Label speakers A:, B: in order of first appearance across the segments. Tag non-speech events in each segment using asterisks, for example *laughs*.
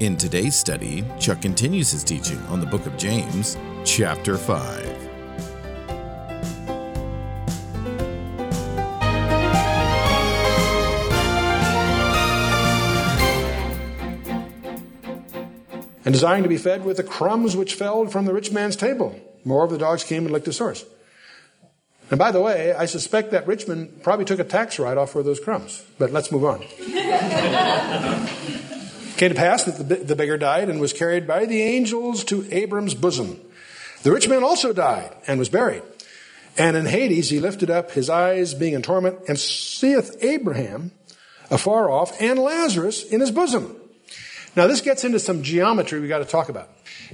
A: In today's study, Chuck continues his teaching on the book of James, chapter 5.
B: and desiring to be fed with the crumbs which fell from the rich man's table. More of the dogs came and licked his sores. And by the way, I suspect that rich man probably took a tax write off for those crumbs. But let's move on. *laughs* Came to pass that the, the beggar died and was carried by the angels to Abram's bosom. The rich man also died and was buried. And in Hades he lifted up his eyes, being in torment, and seeth Abraham afar off and Lazarus in his bosom. Now, this gets into some geometry we got to talk about.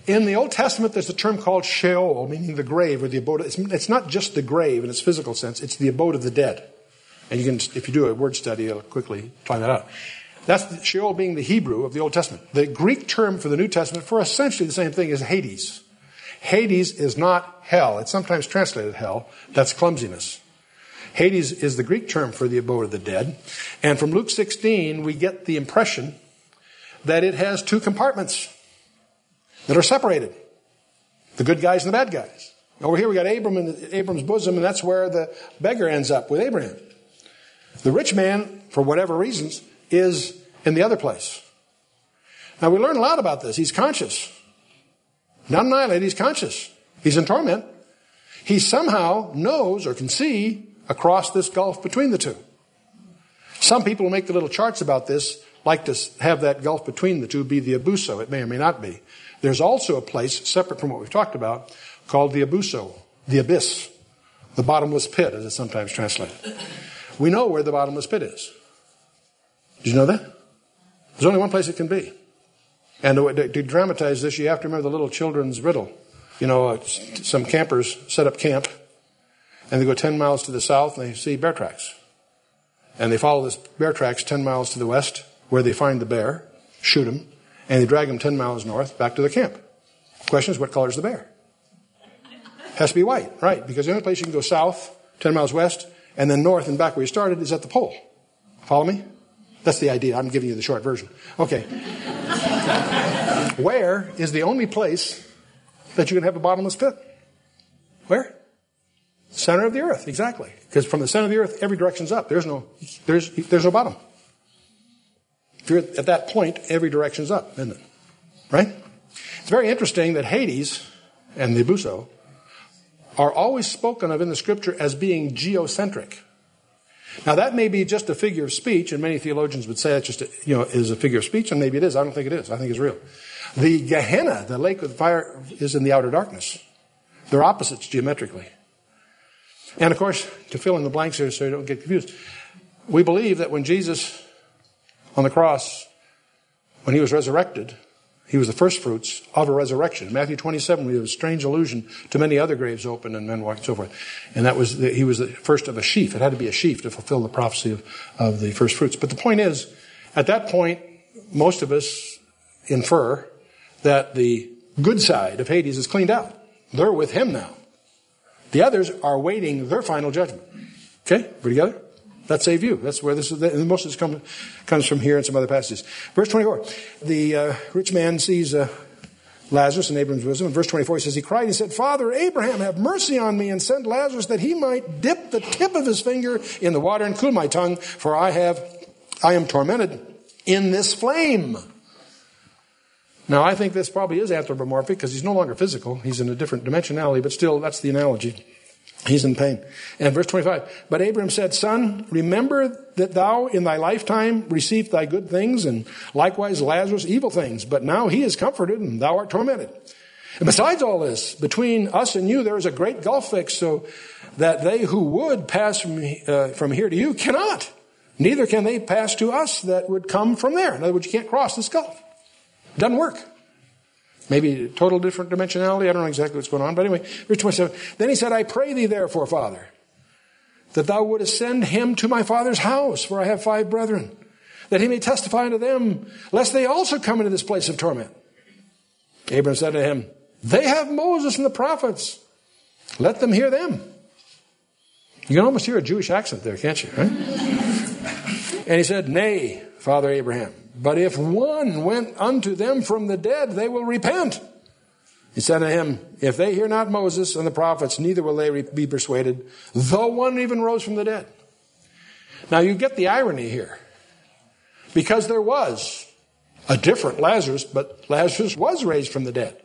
B: In the Old Testament, there's a term called Sheol, meaning the grave or the abode. It's, it's, not just the grave in its physical sense, it's the abode of the dead. And you can, if you do a word study, you'll quickly find that out. That's the, Sheol being the Hebrew of the Old Testament. The Greek term for the New Testament for essentially the same thing is Hades. Hades is not hell. It's sometimes translated hell. That's clumsiness. Hades is the Greek term for the abode of the dead. And from Luke 16, we get the impression that it has two compartments that are separated the good guys and the bad guys. Over here we got Abram and Abram's bosom, and that's where the beggar ends up with Abraham. The rich man, for whatever reasons, is in the other place. Now we learn a lot about this. He's conscious. Not annihilated, he's conscious. He's in torment. He somehow knows or can see across this gulf between the two. Some people make the little charts about this like to have that gulf between the two be the abussos. It may or may not be. There's also a place separate from what we've talked about called the abussos, the abyss, the bottomless pit, as it's sometimes translated. We know where the bottomless pit is. Did you know that? There's only one place it can be. And to, to dramatize this, you have to remember the little children's riddle. You know, uh, some campers set up camp, and they go 10 miles to the south, and they see bear tracks. And they follow this bear tracks 10 miles to the west, where they find the bear, shoot him, and they drag him 10 miles north back to the camp. Question is, what color is the bear? Has to be white, right? Because the only place you can go south, 10 miles west, and then north and back where you started is at the pole. Follow me? That's the idea. I'm giving you the short version. Okay. where is the only place that you can have a bottomless pit? Where? Center of the earth, exactly. Because from the center of the earth, every direction's up. There's no, there's, there's no bottom. If you're at that point, every direction's up, isn't it? Right? It's very interesting that Hades and the Abussos are always spoken of in the scripture as being geocentric. Now that may be just a figure of speech, and many theologians would say that just a, you know is a figure of speech, and maybe it is. I don't think it is. I think it's real. The Gehenna, the lake of fire, is in the outer darkness. They're opposites geometrically. And of course, to fill in the blanks here so you don't get confused, we believe that when Jesus on the cross, when he was resurrected, he was the first fruits of a resurrection. Matthew 27, we have a strange allusion to many other graves open and men walking and so forth. And that was, the, he was the first of a sheaf. It had to be a sheaf to fulfill the prophecy of, of the first fruits. But the point is, at that point, most of us infer that the good side of Hades is cleaned out. They're with him now. The others are waiting their final judgment. Okay? We're together? That's a view. That's where this is. And most of this come, comes from here and some other passages. Verse 24. The uh, rich man sees uh, Lazarus in Abraham's bosom. In verse 24, he says, He cried, He said, Father Abraham, have mercy on me and send Lazarus that he might dip the tip of his finger in the water and cool my tongue, for I have, I am tormented in this flame. Now, I think this probably is anthropomorphic because he's no longer physical. He's in a different dimensionality, but still, that's the analogy. He's in pain. And verse 25, but Abraham said, son, remember that thou in thy lifetime received thy good things and likewise Lazarus evil things, but now he is comforted and thou art tormented. And besides all this, between us and you, there is a great gulf fixed so that they who would pass from, uh, from here to you cannot. Neither can they pass to us that would come from there. In other words, you can't cross this gulf. It doesn't work. Maybe total different dimensionality. I don't know exactly what's going on. But anyway, verse 27. Then he said, I pray thee therefore, Father, that thou wouldest send him to my father's house, for I have five brethren, that he may testify unto them, lest they also come into this place of torment. Abram said to him, They have Moses and the prophets. Let them hear them. You can almost hear a Jewish accent there, can't you? Right? and he said, Nay, Father Abraham, but if one went unto them from the dead, they will repent. He said to him, If they hear not Moses and the prophets, neither will they be persuaded, though one even rose from the dead. Now you get the irony here. Because there was a different Lazarus, but Lazarus was raised from the dead.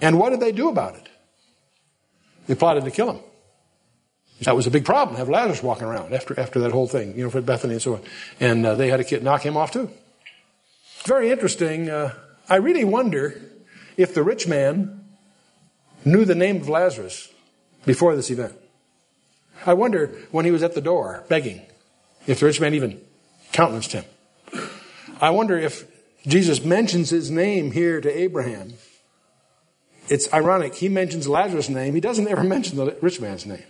B: And what did they do about it? They plotted to kill him. That was a big problem, have Lazarus walking around after, after that whole thing, you know, for Bethany and so on. And uh, they had to knock him off too. Very interesting. Uh, I really wonder if the rich man knew the name of Lazarus before this event. I wonder when he was at the door begging if the rich man even countenanced him. I wonder if Jesus mentions his name here to Abraham. It's ironic. He mentions Lazarus' name. He doesn't ever mention the rich man's name.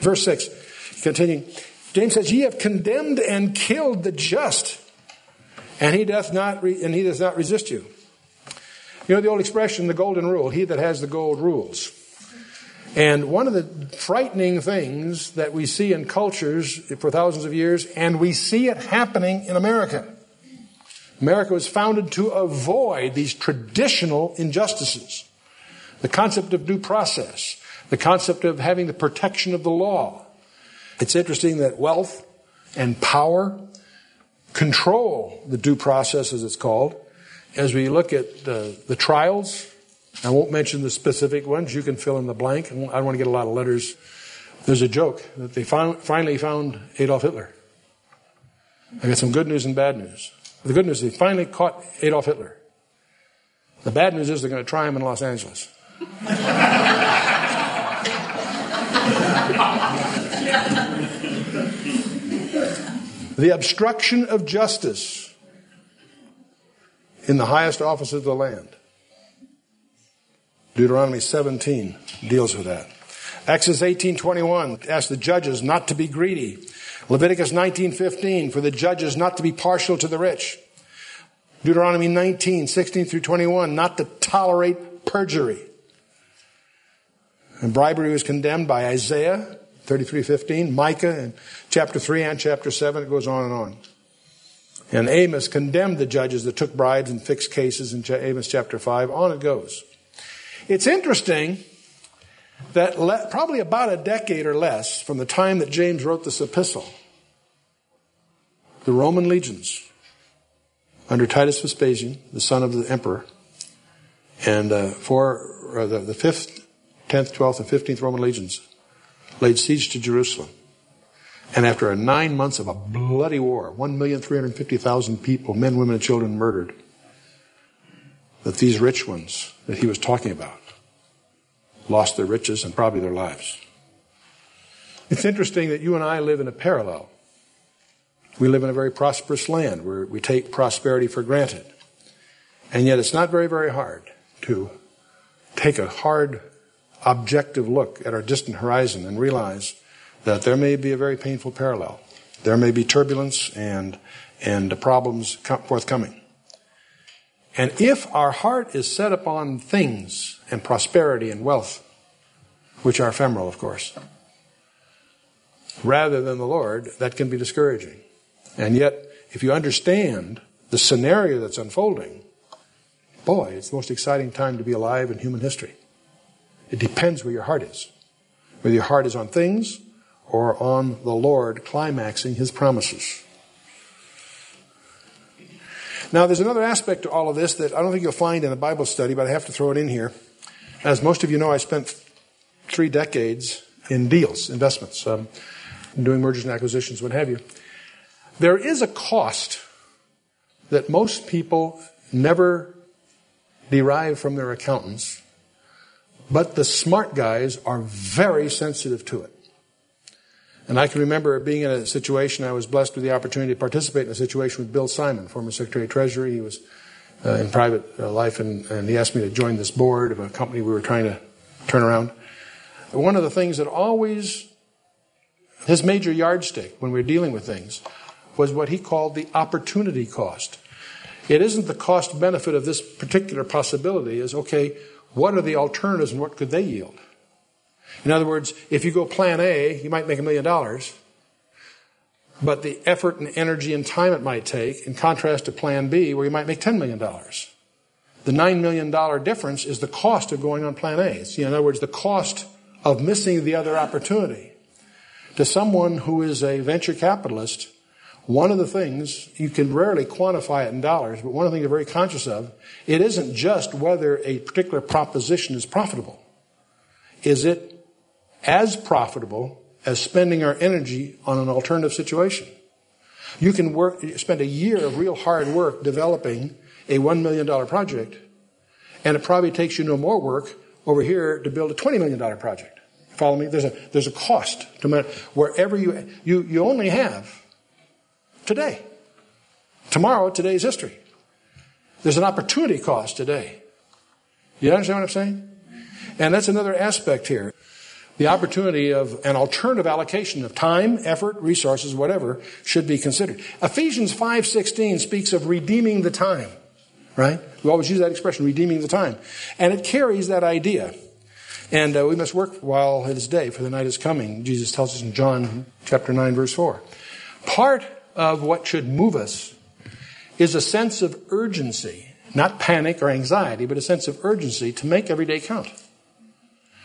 B: Verse 6, continuing. James says, Ye have condemned and killed the just, and he doth not re- and he does not resist you. You know the old expression, the golden rule, he that has the gold rules. And one of the frightening things that we see in cultures for thousands of years, and we see it happening in America. America was founded to avoid these traditional injustices. The concept of due process, the concept of having the protection of the law. It's interesting that wealth and power control the due process, as it's called. As we look at the, the trials, I won't mention the specific ones. You can fill in the blank. I don't want to get a lot of letters. There's a joke that they finally found Adolf Hitler. I got some good news and bad news. The good news is they finally caught Adolf Hitler. The bad news is they're going to try him in Los Angeles. *laughs* the obstruction of justice in the highest office of the land. Deuteronomy 17 deals with that. Exodus 18:21 asks the judges not to be greedy. Leviticus 19:15 for the judges not to be partial to the rich. Deuteronomy 19, 16 through 21, not to tolerate perjury. And bribery was condemned by Isaiah 33:15, Micah in chapter 3 and chapter 7, it goes on and on. And Amos condemned the judges that took bribes and fixed cases in Amos chapter 5. On it goes. It's interesting that le- probably about a decade or less from the time that James wrote this epistle, the Roman legions under Titus Vespasian, the son of the emperor, and uh, for uh, the, the 5th, 10th, 12th, and 15th Roman legions laid siege to Jerusalem. And after nine months of a bloody war, 1,350,000 people, men, women, and children murdered, that these rich ones that he was talking about lost their riches and probably their lives. It's interesting that you and I live in a parallel. We live in a very prosperous land where we take prosperity for granted. And yet it's not very, very hard to take a hard, objective look at our distant horizon and realize that there may be a very painful parallel. There may be turbulence and, and problems forthcoming. And if our heart is set upon things and prosperity and wealth, which are ephemeral, of course, rather than the Lord, that can be discouraging. And yet, if you understand the scenario that's unfolding, boy, it's the most exciting time to be alive in human history. It depends where your heart is. Whether your heart is on things or on the Lord climaxing his promises. Now, there's another aspect to all of this that I don't think you'll find in a Bible study, but I have to throw it in here. As most of you know, I spent three decades in deals, investments, um, doing mergers and acquisitions, what have you. There is a cost that most people never derive from their accountants, but the smart guys are very sensitive to it. And I can remember being in a situation, I was blessed with the opportunity to participate in a situation with Bill Simon, former Secretary of Treasury. He was uh, in private uh, life, and, and he asked me to join this board of a company we were trying to turn around. One of the things that always, his major yardstick when we were dealing with things, was what he called the opportunity cost. It isn't the cost benefit of this particular possibility, is okay, what are the alternatives and what could they yield? In other words, if you go plan A, you might make a million dollars, but the effort and energy and time it might take, in contrast to plan B, where you might make $10 million. The $9 million difference is the cost of going on plan A. In other words, the cost of missing the other opportunity. To someone who is a venture capitalist, one of the things, you can rarely quantify it in dollars, but one of the things you're very conscious of, it isn't just whether a particular proposition is profitable. Is it as profitable as spending our energy on an alternative situation? You can work, spend a year of real hard work developing a $1 million project, and it probably takes you no more work over here to build a $20 million project. Follow me? There's a, there's a cost to wherever you, you, you only have today. Tomorrow, today's history. There's an opportunity cost today. You understand what I'm saying? And that's another aspect here. The opportunity of an alternative allocation of time, effort, resources, whatever, should be considered. Ephesians 5.16 speaks of redeeming the time, right? We always use that expression, redeeming the time. And it carries that idea. And uh, we must work while it is day, for the night is coming. Jesus tells us in John chapter 9, verse 4. Part of what should move us is a sense of urgency, not panic or anxiety, but a sense of urgency to make every day count.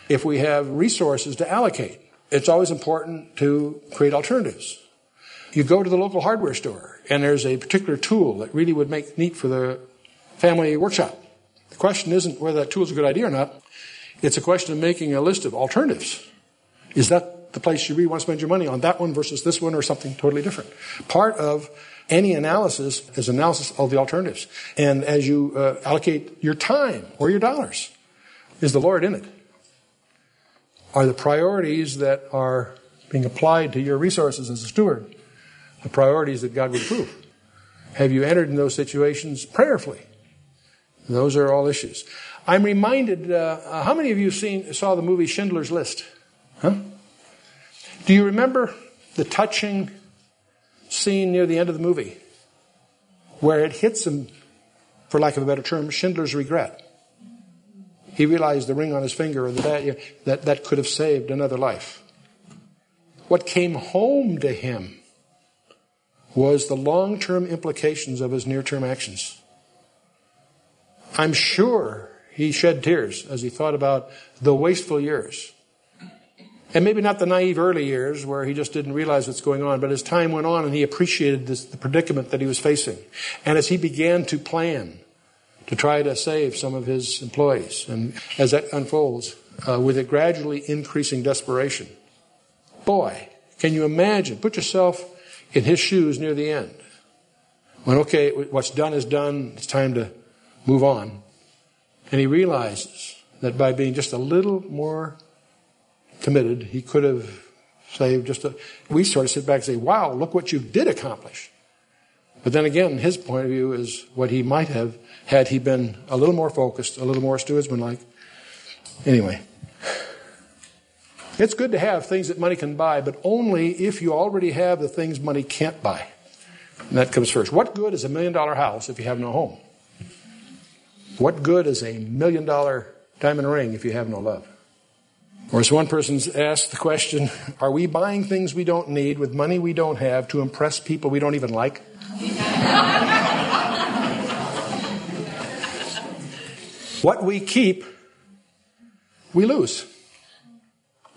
B: If we have resources to allocate, it's always important to create alternatives. You go to the local hardware store and there's a particular tool that really would make neat for the family workshop. The question isn't whether that tool is a good idea or not. It's a question of making a list of alternatives. Is that the place you really want to spend your money on that one versus this one or something totally different? Part of any analysis is analysis of the alternatives. And as you uh, allocate your time or your dollars, is the Lord in it? Are the priorities that are being applied to your resources as a steward the priorities that God would approve? Have you entered in those situations prayerfully? Those are all issues. I'm reminded, uh, how many of you seen, saw the movie Schindler's List? Huh? Do you remember the touching scene near the end of the movie where it hits him, for lack of a better term, Schindler's regret? He realized the ring on his finger or the that, that could have saved another life. What came home to him was the long term implications of his near term actions. I'm sure he shed tears as he thought about the wasteful years. And maybe not the naive early years where he just didn't realize what's going on, but as time went on and he appreciated this, the predicament that he was facing. And as he began to plan to try to save some of his employees, and as that unfolds, uh, with a gradually increasing desperation. Boy, can you imagine? Put yourself in his shoes near the end. When, okay, what's done is done, it's time to move on. And he realizes that by being just a little more committed, he could have saved just a. We sort of sit back and say, wow, look what you did accomplish. But then again, his point of view is what he might have had he been a little more focused, a little more stewardsmanlike. Anyway, it's good to have things that money can buy, but only if you already have the things money can't buy. And that comes first. What good is a million dollar house if you have no home? What good is a million dollar diamond ring if you have no love? Or as one person's asked the question, are we buying things we don't need with money we don't have to impress people we don't even like? what we keep, we lose.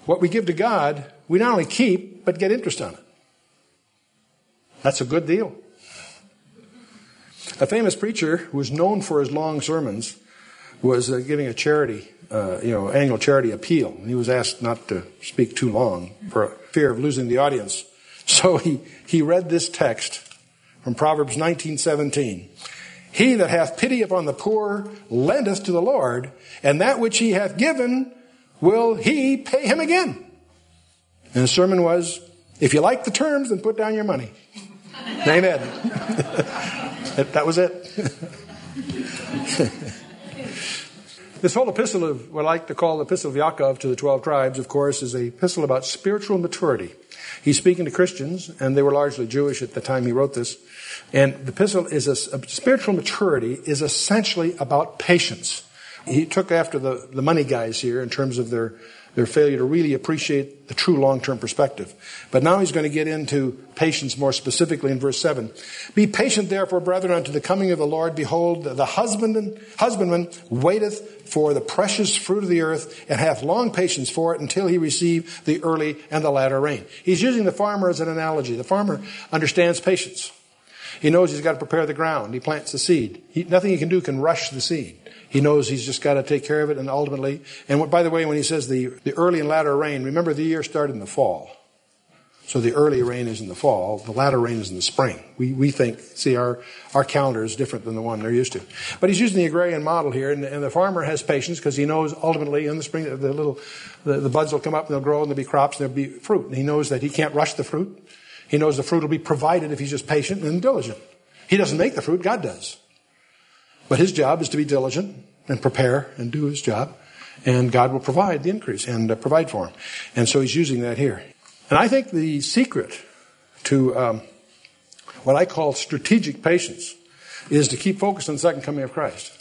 B: What we give to God, we not only keep, but get interest on it. That's a good deal. A famous preacher who was known for his long sermons was uh, giving a charity, uh, you know, annual charity appeal. And he was asked not to speak too long for fear of losing the audience. *laughs* So he, he read this text from Proverbs 19:17. He that hath pity upon the poor lendeth to the Lord, and that which he hath given will he pay him again. And the sermon was, if you like the terms, then put down your money. *laughs* Amen. *laughs* that was it. This whole epistle of what I like to call the epistle of Yaakov to the 12 tribes, of course, is a epistle about spiritual maturity. He's speaking to Christians, and they were largely Jewish at the time he wrote this. And the epistle is a, a spiritual maturity is essentially about patience. He took after the, the money guys here in terms of their their failure to really appreciate the true long term perspective. But now he's going to get into patience more specifically in verse 7. Be patient, therefore, brethren, unto the coming of the Lord. Behold, the husbandman, husbandman waiteth for the precious fruit of the earth and hath long patience for it until he receive the early and the latter rain. He's using the farmer as an analogy. The farmer understands patience. He knows he's got to prepare the ground. He plants the seed. He, nothing he can do can rush the seed. He knows he's just got to take care of it and ultimately, and by the way, when he says the, the early and latter rain, remember the year started in the fall. So the early rain is in the fall, the latter rain is in the spring. We, we think, see, our, our calendar is different than the one they're used to. But he's using the agrarian model here, and, and the farmer has patience because he knows ultimately in the spring, the little, the, the buds will come up and they'll grow and there'll be crops and there'll be fruit. And he knows that he can't rush the fruit. He knows the fruit will be provided if he's just patient and diligent. He doesn't make the fruit, God does. But his job is to be diligent and prepare and do his job, and God will provide the increase and uh, provide for him. And so he's using that here. And I think the secret to um, what I call strategic patience is to keep focused on the second coming of Christ,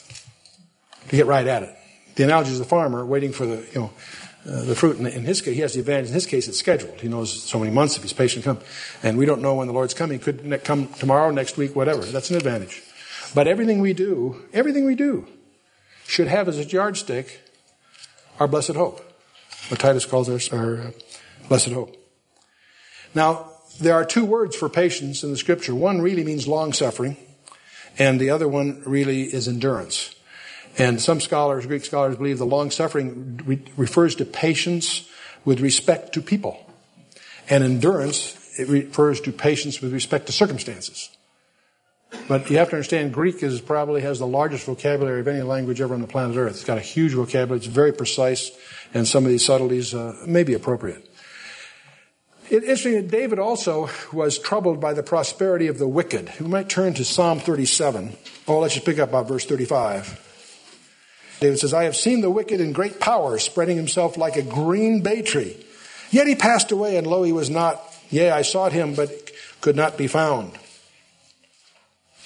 B: to get right at it. The analogy is the farmer waiting for the, you know, uh, the fruit. In, in his case, he has the advantage. In his case, it's scheduled. He knows so many months if he's patient come. And we don't know when the Lord's coming. Could come tomorrow, next week, whatever. That's an advantage. But everything we do, everything we do, should have as a yardstick our blessed hope. What Titus calls our, our uh, blessed hope. Now, there are two words for patience in the scripture. One really means long suffering, and the other one really is endurance. And some scholars, Greek scholars, believe the long suffering re- refers to patience with respect to people. And endurance, it refers to patience with respect to circumstances. But you have to understand, Greek is probably has the largest vocabulary of any language ever on the planet Earth. It's got a huge vocabulary. It's very precise, and some of these subtleties uh, may be appropriate. It's interesting that David also was troubled by the prosperity of the wicked. We might turn to Psalm 37. Oh, let's just pick up about verse 35. David says, I have seen the wicked in great power, spreading himself like a green bay tree. Yet he passed away, and lo, he was not. Yea, I sought him, but could not be found.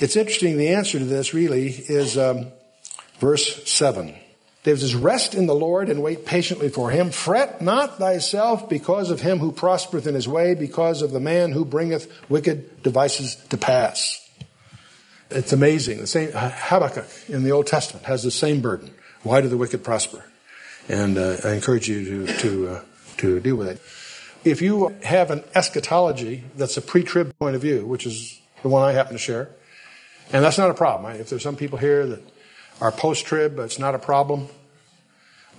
B: It's interesting, the answer to this really is um, verse 7. David says, Rest in the Lord and wait patiently for him. Fret not thyself because of him who prospereth in his way, because of the man who bringeth wicked devices to pass. It's amazing. The same Habakkuk in the Old Testament has the same burden. Why do the wicked prosper? And uh, I encourage you to to uh, to deal with it. If you have an eschatology that's a pre-trib point of view, which is the one I happen to share, and that's not a problem. If there's some people here that are post trib, it's not a problem.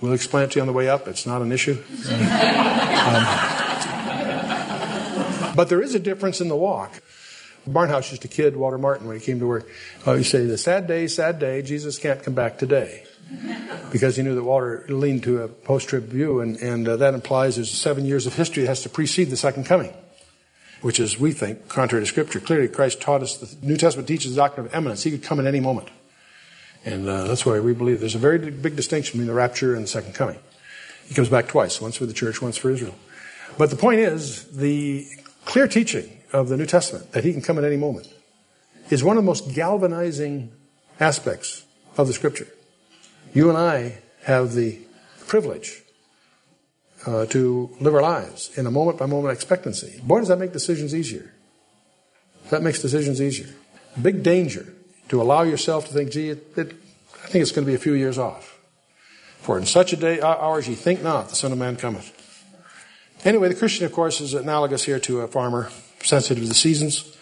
B: We'll explain it to you on the way up. It's not an issue. um, but there is a difference in the walk. Barnhouse used to kid Walter Martin when he came to work. Oh, he say, "The sad day, sad day. Jesus can't come back today," because he knew that Walter leaned to a post-trib view, and, and uh, that implies there's seven years of history that has to precede the second coming which is, we think, contrary to Scripture. Clearly, Christ taught us, the New Testament teaches the doctrine of imminence. He could come at any moment. And uh, that's why we believe there's a very big distinction between the rapture and the second coming. He comes back twice, once for the church, once for Israel. But the point is, the clear teaching of the New Testament that he can come at any moment is one of the most galvanizing aspects of the Scripture. You and I have the privilege uh, to live our lives in a moment by moment expectancy. Boy, does that make decisions easier. That makes decisions easier. Big danger to allow yourself to think, gee, it, it, I think it's going to be a few years off. For in such a day, hours ye think not, the Son of Man cometh. Anyway, the Christian, of course, is analogous here to a farmer, sensitive to the seasons,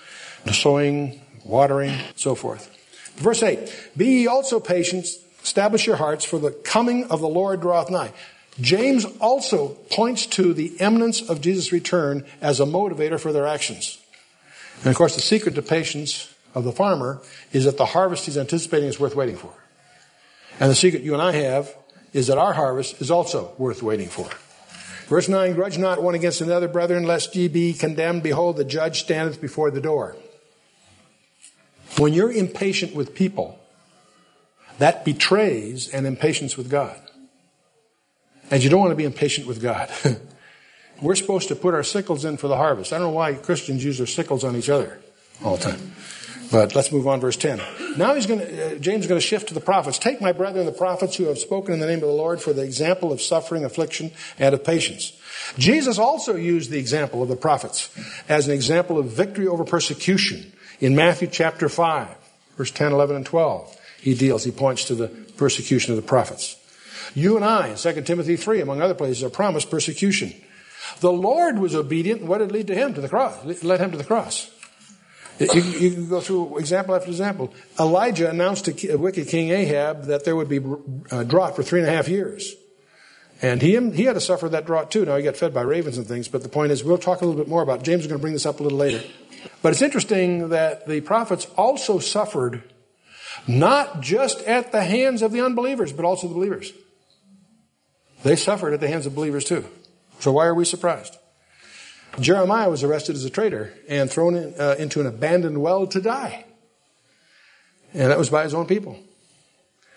B: to sowing, watering, so forth. Verse 8 Be ye also patient, establish your hearts, for the coming of the Lord draweth nigh. James also points to the imminence of Jesus' return as a motivator for their actions. And of course, the secret to patience of the farmer is that the harvest he's anticipating is worth waiting for. And the secret you and I have is that our harvest is also worth waiting for. Verse 9, grudge not one against another, brethren, lest ye be condemned. Behold, the judge standeth before the door. When you're impatient with people, that betrays an impatience with God. And you don't want to be impatient with God. *laughs* We're supposed to put our sickles in for the harvest. I don't know why Christians use their sickles on each other all the time. But let's move on, verse 10. Now he's going to, uh, James is going to shift to the prophets. Take my brethren, the prophets who have spoken in the name of the Lord for the example of suffering, affliction, and of patience. Jesus also used the example of the prophets as an example of victory over persecution in Matthew chapter 5, verse 10, 11, and 12. He deals, he points to the persecution of the prophets. You and I, in 2 Timothy 3, among other places, are promised persecution. The Lord was obedient, what did lead to him? To the cross. Led him to the cross. You, you can go through example after example. Elijah announced to uh, wicked King Ahab that there would be a drought for three and a half years. And he, he had to suffer that drought too. Now he got fed by ravens and things, but the point is, we'll talk a little bit more about it. James is going to bring this up a little later. But it's interesting that the prophets also suffered not just at the hands of the unbelievers, but also the believers. They suffered at the hands of believers too. So why are we surprised? Jeremiah was arrested as a traitor and thrown in, uh, into an abandoned well to die. And that was by his own people.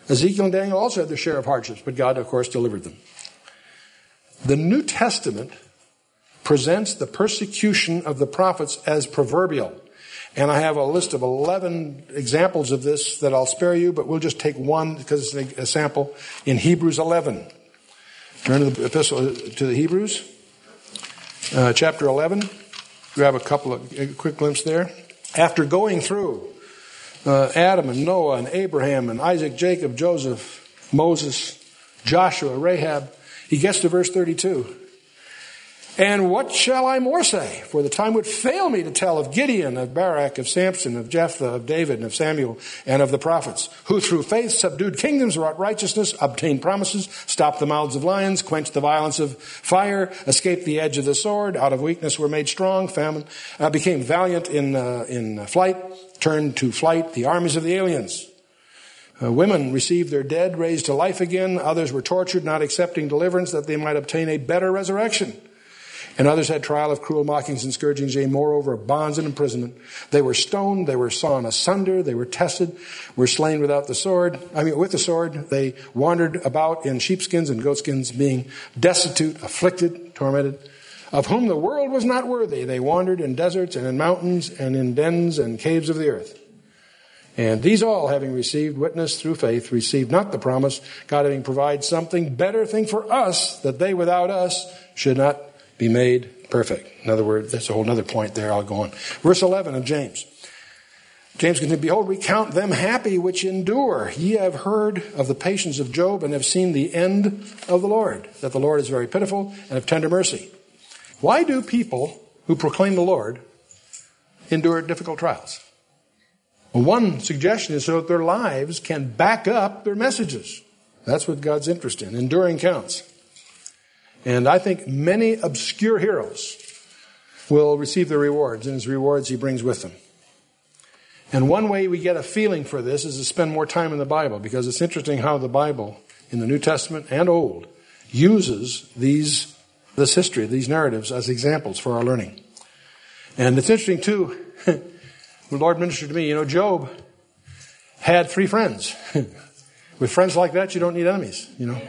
B: Ezekiel and Daniel also had their share of hardships, but God, of course, delivered them. The New Testament presents the persecution of the prophets as proverbial. And I have a list of 11 examples of this that I'll spare you, but we'll just take one because it's a sample in Hebrews 11. Turn to the epistle to the Hebrews uh, chapter 11. Grab a couple of a quick glimpse there. After going through uh, Adam and Noah and Abraham and Isaac, Jacob, Joseph, Moses, Joshua, Rahab, he gets to verse 32. And what shall I more say? For the time would fail me to tell of Gideon, of Barak, of Samson, of Jephthah, of David, and of Samuel, and of the prophets, who through faith subdued kingdoms, wrought righteousness, obtained promises, stopped the mouths of lions, quenched the violence of fire, escaped the edge of the sword, out of weakness were made strong, famine, uh, became valiant in, uh, in flight, turned to flight the armies of the aliens. Uh, women received their dead raised to life again. Others were tortured, not accepting deliverance that they might obtain a better resurrection. And others had trial of cruel mockings and scourgings, yea, moreover, of bonds and imprisonment. They were stoned, they were sawn asunder, they were tested, were slain without the sword. I mean, with the sword. They wandered about in sheepskins and goatskins, being destitute, afflicted, tormented, of whom the world was not worthy. They wandered in deserts and in mountains and in dens and caves of the earth. And these all, having received witness through faith, received not the promise, God having provided something better thing for us, that they without us should not be made perfect. In other words, that's a whole other point there. I'll go on. Verse 11 of James. James continues, Behold, we count them happy which endure. Ye have heard of the patience of Job and have seen the end of the Lord, that the Lord is very pitiful and of tender mercy. Why do people who proclaim the Lord endure difficult trials? Well, one suggestion is so that their lives can back up their messages. That's what God's interested in. Enduring counts. And I think many obscure heroes will receive the rewards, and his rewards he brings with them. And one way we get a feeling for this is to spend more time in the Bible, because it's interesting how the Bible, in the New Testament and Old, uses these, this history, these narratives, as examples for our learning. And it's interesting, too, *laughs* the Lord ministered to me, you know, Job had three friends. *laughs* With friends like that, you don't need enemies, you know.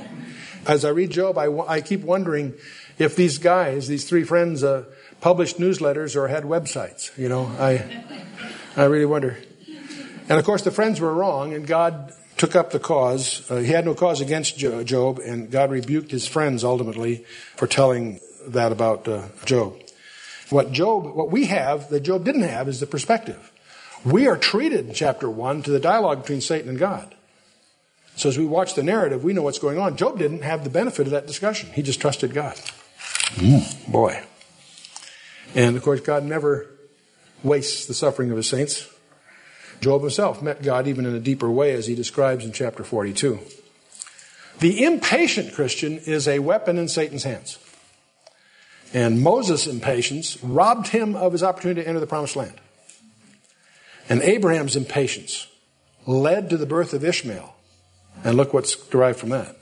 B: As I read Job, I, I keep wondering if these guys, these three friends, uh, published newsletters or had websites. You know, I, I really wonder. And of course, the friends were wrong, and God took up the cause. Uh, he had no cause against Job, and God rebuked his friends ultimately for telling that about uh, Job. What Job, what we have that Job didn't have is the perspective. We are treated in chapter one to the dialogue between Satan and God. So as we watch the narrative, we know what's going on. Job didn't have the benefit of that discussion. He just trusted God. Mm, boy. And of course, God never wastes the suffering of his saints. Job himself met God even in a deeper way, as he describes in chapter 42. The impatient Christian is a weapon in Satan's hands. And Moses' impatience robbed him of his opportunity to enter the promised land. And Abraham's impatience led to the birth of Ishmael and look what's derived from that.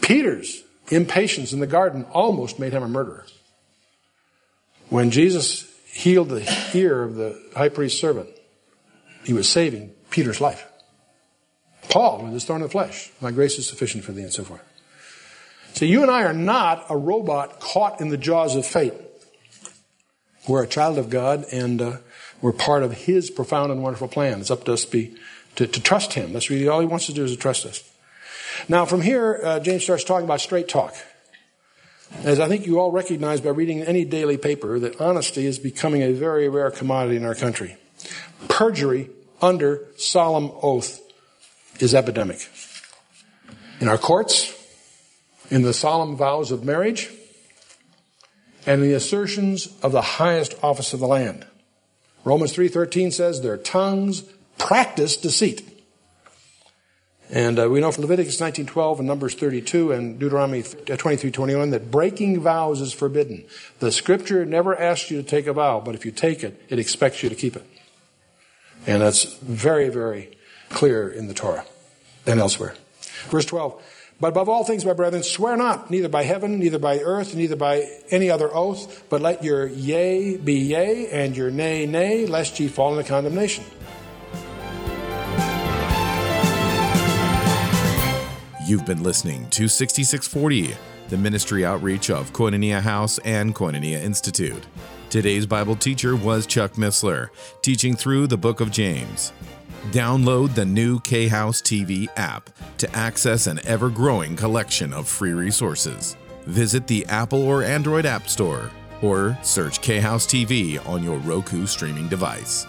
B: Peter's impatience in the garden almost made him a murderer. When Jesus healed the ear of the high priest's servant, he was saving Peter's life. Paul with his thorn in the flesh. My grace is sufficient for thee, and so forth. So you and I are not a robot caught in the jaws of fate. We're a child of God, and uh, we're part of His profound and wonderful plan. It's up to us to, be, to, to trust Him. That's really all He wants to do is to trust us. Now, from here, uh, James starts talking about straight talk. As I think you all recognize by reading any daily paper, that honesty is becoming a very rare commodity in our country. Perjury under solemn oath is epidemic. In our courts, in the solemn vows of marriage, and the assertions of the highest office of the land. Romans 3:13 says their tongues practice deceit. And uh, we know from Leviticus 19:12 and Numbers 32 and Deuteronomy 23:21 that breaking vows is forbidden. The scripture never asks you to take a vow, but if you take it, it expects you to keep it. And that's very very clear in the Torah and elsewhere. Verse 12 but above all things, my brethren, swear not, neither by heaven, neither by earth, neither by any other oath, but let your yea be yea, and your nay, nay, lest ye fall into condemnation.
A: You've been listening to 6640, the ministry outreach of Koinonia House and Koinonia Institute. Today's Bible teacher was Chuck Missler, teaching through the book of James. Download the new K House TV app to access an ever growing collection of free resources. Visit the Apple or Android App Store or search K House TV on your Roku streaming device.